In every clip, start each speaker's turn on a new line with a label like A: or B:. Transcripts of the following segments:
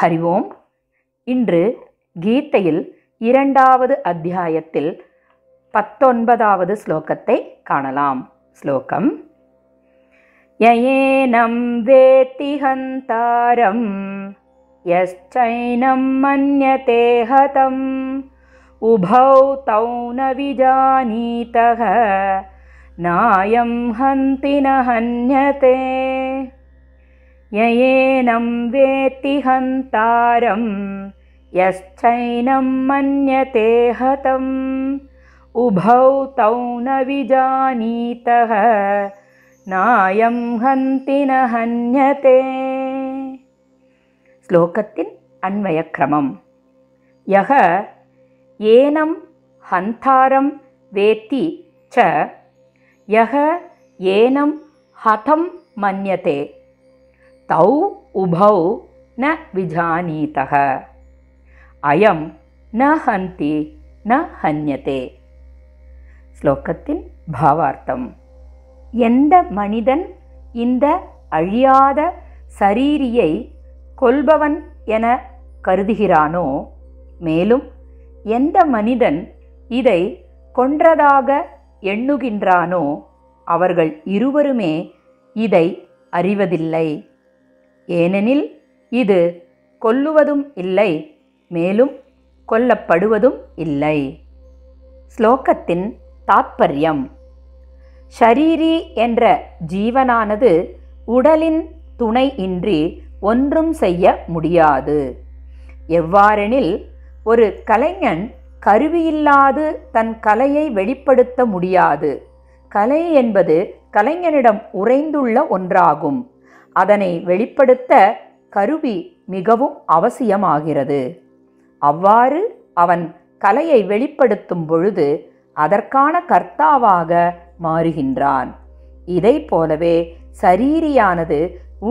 A: ஹரி ஓம். இன்று கீதையில் இரண்டாவது அத்தியாயத்தில் பத்தொன்பதாவது ஸ்லோகத்தை காணலாம். ஸ்லோகம். யயேனம் வேத்தி ஹந்தாரம் யைனம் மன்யதே ஹதம் உபௌ தௌ ந விஜானீதக நாயம் ஹந்தி ந ஹன்யதே. ययेनं वेत्ति हन्तारं यश्चैनं मन्यते हतम्। उभौ तौ न विजानीतः नायं हन्ति न हन्यते। श्लोकतिन् अन्वयक्रमं यः एनं हन्तारं वेत्ति च यः एनं हतं मन्यते। தௌ உபௌ ந விஜானீதக அயம் ந ஹந்தி ந ஹன்யதே ஸ்லோகத்தின் பாவார்த்தம் எந்த மனிதன் இந்த அழியாத சரீரியை கொல்பவன் என கருதுகிறானோ மேலும் எந்த மனிதன் இதை கொன்றதாக எண்ணுகின்றானோ அவர்கள் இருவருமே இதை அறிவதில்லை ஏனெனில் இது கொல்லுவதும் இல்லை மேலும் கொல்லப்படுவதும் இல்லை. ஸ்லோகத்தின் தாத்பரியம். ஷரீரி என்ற ஜீவனானது உடலின் துணை இன்றி ஒன்றும் செய்ய முடியாது. எவ்வாறெனில் ஒரு கலைஞன் கருவியில்லாது தன் கலையை வெளிப்படுத்த முடியாது. கலை என்பது கலைஞனிடம் உறைந்துள்ள ஒன்றாகும். அதனை வெளிப்படுத்த கருவி மிகவும் அவசியமாகிறது. அவ்வாறு அவன் கலையை வெளிப்படுத்தும் பொழுது அதற்கான கர்த்தாவாக மாறுகின்றான். இதை போலவே சரீரியானது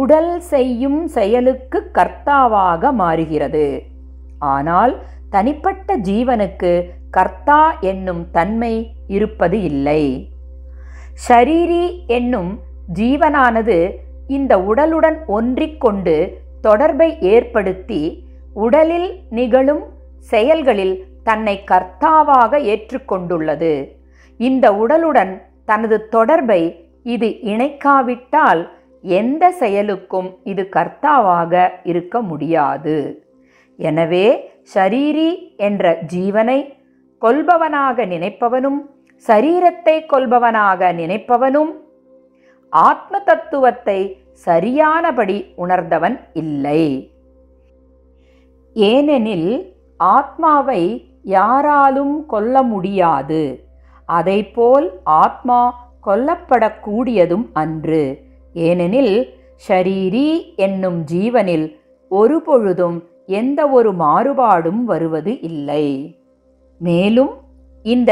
A: உடல் செய்யும் செயலுக்கு கர்த்தாவாக மாறுகிறது. ஆனால் தனிப்பட்ட ஜீவனுக்கு கர்த்தா என்னும் தன்மை இருப்பது இல்லை. ஷரீரி என்னும் ஜீவனானது இந்த உடலுடன் ஒன்றிக்கொண்டு தொடர்பை ஏற்படுத்தி உடலில் நிகழும் செயல்களில் தன்னை கர்த்தாவாக ஏற்றுக்கொண்டுள்ளது. இந்த உடலுடன் தனது தொடர்பை இது இணைக்காவிட்டால் எந்த செயலுக்கும் இது கர்த்தாவாக இருக்க முடியாது. எனவே ஷரீரி என்ற ஜீவனை கொல்பவனாக நினைப்பவனும் சரீரத்தை கொல்பவனாக நினைப்பவனும் ஆத்ம தத்துவத்தை சரியானபடி உணர்ந்தவன் இல்லை. ஏனெனில் ஆத்மாவை யாராலும் கொல்ல முடியாது. அதைப்போல் ஆத்மா கொல்லப்படக்கூடியதும் அன்று. ஏனெனில் ஷரீரி என்னும் ஜீவனில் ஒரு பொழுதும் எந்த ஒரு மாறுபாடும் வருவது இல்லை. மேலும் இந்த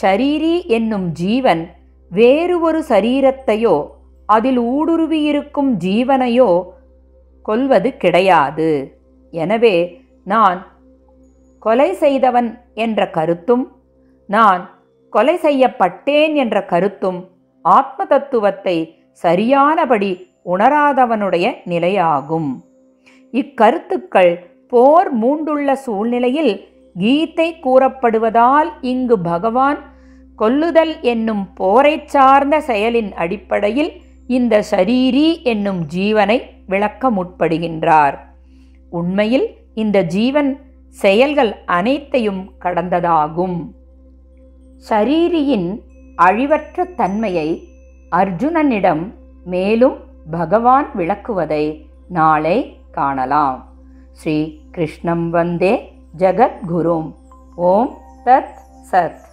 A: ஷரீரி என்னும் ஜீவன் வேறு ஒரு சரீரத்தையோ அதில் ஊடுருவியிருக்கும் ஜீவனையோ கொல்வது கிடையாது. எனவே நான் கொலை செய்தவன் என்ற கருத்தும் நான் கொலை செய்யப்பட்டேன் என்ற கருத்தும் ஆத்ம தத்துவத்தை சரியானபடி உணராதவனுடைய நிலையாகும். இக்கருத்துக்கள் போர் மூண்டுள்ள சூழ்நிலையில் கீதை கூறப்படுவதால் இங்கு பகவான் கொல்லுதல் என்னும் போரைச் சார்ந்த செயலின் அடிப்படையில் இந்த சரீரி என்னும் ஜீவனை விளக்க முற்படுகின்றார். உண்மையில் இந்த ஜீவன் செயல்கள் அனைத்தையும் கடந்ததாகும். சரீரியின் அழிவற்ற தன்மையை அர்ஜுனனிடம் மேலும் பகவான் விளக்குவதை நாளை காணலாம். ஸ்ரீ கிருஷ்ணம் வந்தே ஜகத்குரும். ஓம் தத் சத்.